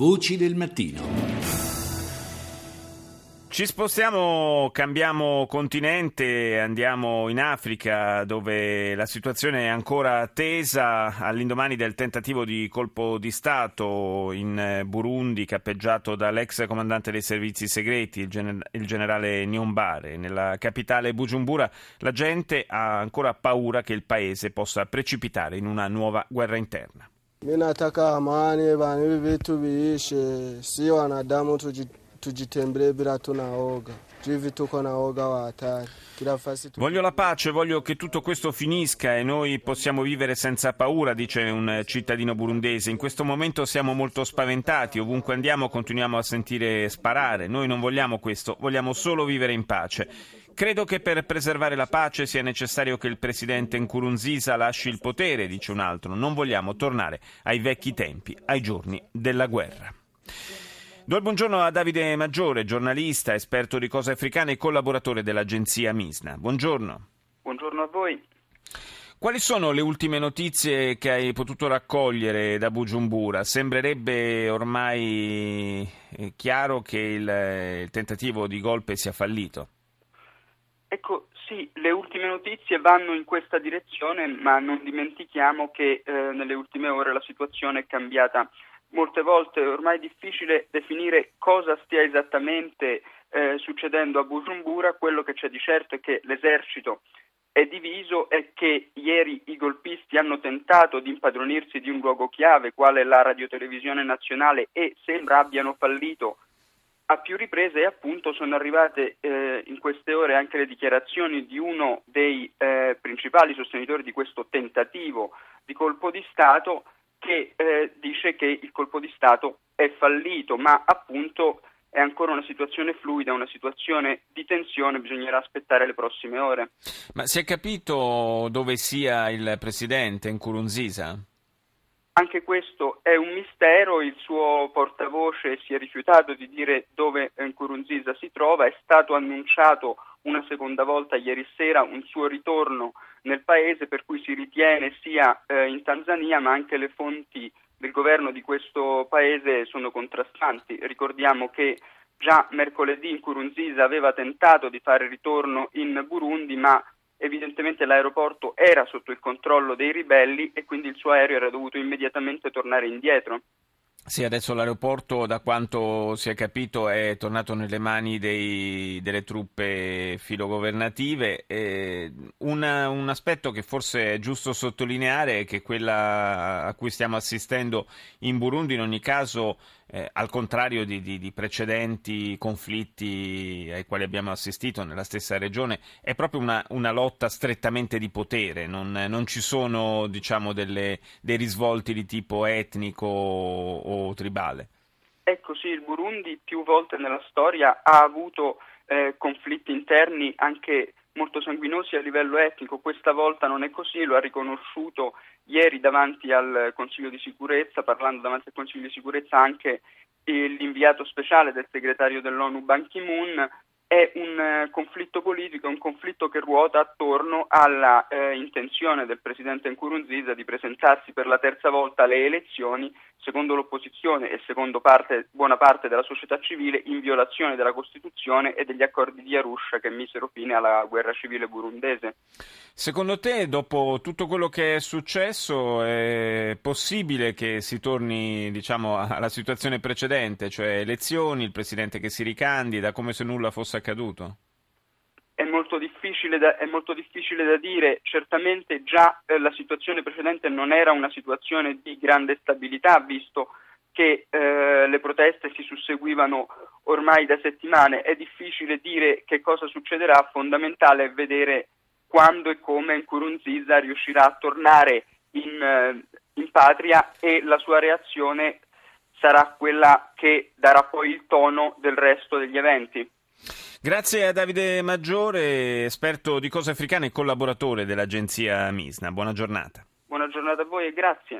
Voci del mattino. Ci spostiamo, cambiamo continente, andiamo in Africa dove la situazione è ancora tesa all'indomani del tentativo di colpo di Stato in Burundi cappeggiato dall'ex comandante dei servizi segreti, il, gener- il generale Nyombare. Nella capitale Bujumbura la gente ha ancora paura che il paese possa precipitare in una nuova guerra interna. Mi nataka amani, vanhu vitu viishe, si wanadamu tujitembee bila tunaoga. Voglio la pace, voglio che tutto questo finisca e noi possiamo vivere senza paura, dice un cittadino burundese. In questo momento siamo molto spaventati, ovunque andiamo continuiamo a sentire sparare. Noi non vogliamo questo, vogliamo solo vivere in pace. Credo che per preservare la pace sia necessario che il presidente Nkurunziza lasci il potere, dice un altro. Non vogliamo tornare ai vecchi tempi, ai giorni della guerra. Do il buongiorno a Davide Maggiore, giornalista, esperto di cose africane e collaboratore dell'agenzia Misna. Buongiorno. Buongiorno a voi. Quali sono le ultime notizie che hai potuto raccogliere da Bujumbura? Sembrerebbe ormai chiaro che il, il tentativo di golpe sia fallito. Ecco, sì, le ultime notizie vanno in questa direzione, ma non dimentichiamo che eh, nelle ultime ore la situazione è cambiata. Molte volte è ormai difficile definire cosa stia esattamente eh, succedendo a Bujumbura, quello che c'è di certo è che l'esercito è diviso e che ieri i golpisti hanno tentato di impadronirsi di un luogo chiave, quale la radiotelevisione nazionale, e sembra abbiano fallito a più riprese appunto sono arrivate eh, in queste ore anche le dichiarazioni di uno dei eh, principali sostenitori di questo tentativo di colpo di Stato che eh, dice che il colpo di Stato è fallito, ma appunto è ancora una situazione fluida, una situazione di tensione, bisognerà aspettare le prossime ore. Ma si è capito dove sia il presidente Nkurunziza? Anche questo è un mistero, il suo portavoce si è rifiutato di dire dove Nkurunziza si trova, è stato annunciato una seconda volta ieri sera un suo ritorno nel paese per cui si ritiene sia eh, in Tanzania ma anche le fonti del governo di questo paese sono contrastanti. Ricordiamo che già mercoledì Nkurunziza aveva tentato di fare ritorno in Burundi ma evidentemente l'aeroporto era sotto il controllo dei ribelli e quindi il suo aereo era dovuto immediatamente tornare indietro. Sì, adesso l'aeroporto, da quanto si è capito, è tornato nelle mani dei, delle truppe filogovernative. Eh, una, un aspetto che forse è giusto sottolineare è che quella a cui stiamo assistendo in Burundi, in ogni caso, eh, al contrario di, di, di, precedenti conflitti ai quali abbiamo assistito nella stessa regione, è proprio una, una lotta strettamente di potere, non, non ci sono diciamo, delle, dei risvolti di tipo etnico o tribale. Ecco sì, il Burundi più volte nella storia ha avuto eh, conflitti interni anche molto sanguinosi a livello etnico, questa volta non è così, lo ha riconosciuto ieri davanti al Consiglio di sicurezza, parlando davanti al Consiglio di sicurezza anche l'inviato speciale del segretario dell'ONU Ban Ki-moon, è un eh, conflitto politico, un conflitto che ruota attorno alla eh, intenzione del presidente Nkurunziza di presentarsi per la terza volta alle elezioni, secondo l'opposizione e secondo parte, buona parte della società civile, in violazione della Costituzione e degli accordi di Arusha che misero fine alla guerra civile burundese. Secondo te, dopo tutto quello che è successo, è possibile che si torni diciamo, alla situazione precedente, cioè elezioni, il presidente che si ricandida, come se nulla fosse accaduto? È molto, da, è molto difficile da, dire, certamente già eh, la situazione precedente non era una situazione di grande stabilità, visto che eh, le proteste si susseguivano ormai da settimane, è difficile dire che cosa succederà, fondamentale è vedere quando e come Nkurunziza riuscirà a tornare in, eh, in patria e la sua reazione sarà quella che darà poi il tono del resto degli eventi. Grazie a Davide Maggiore, esperto di cose africane e collaboratore dell'agenzia Misna. Buona giornata. Buona giornata a voi e grazie.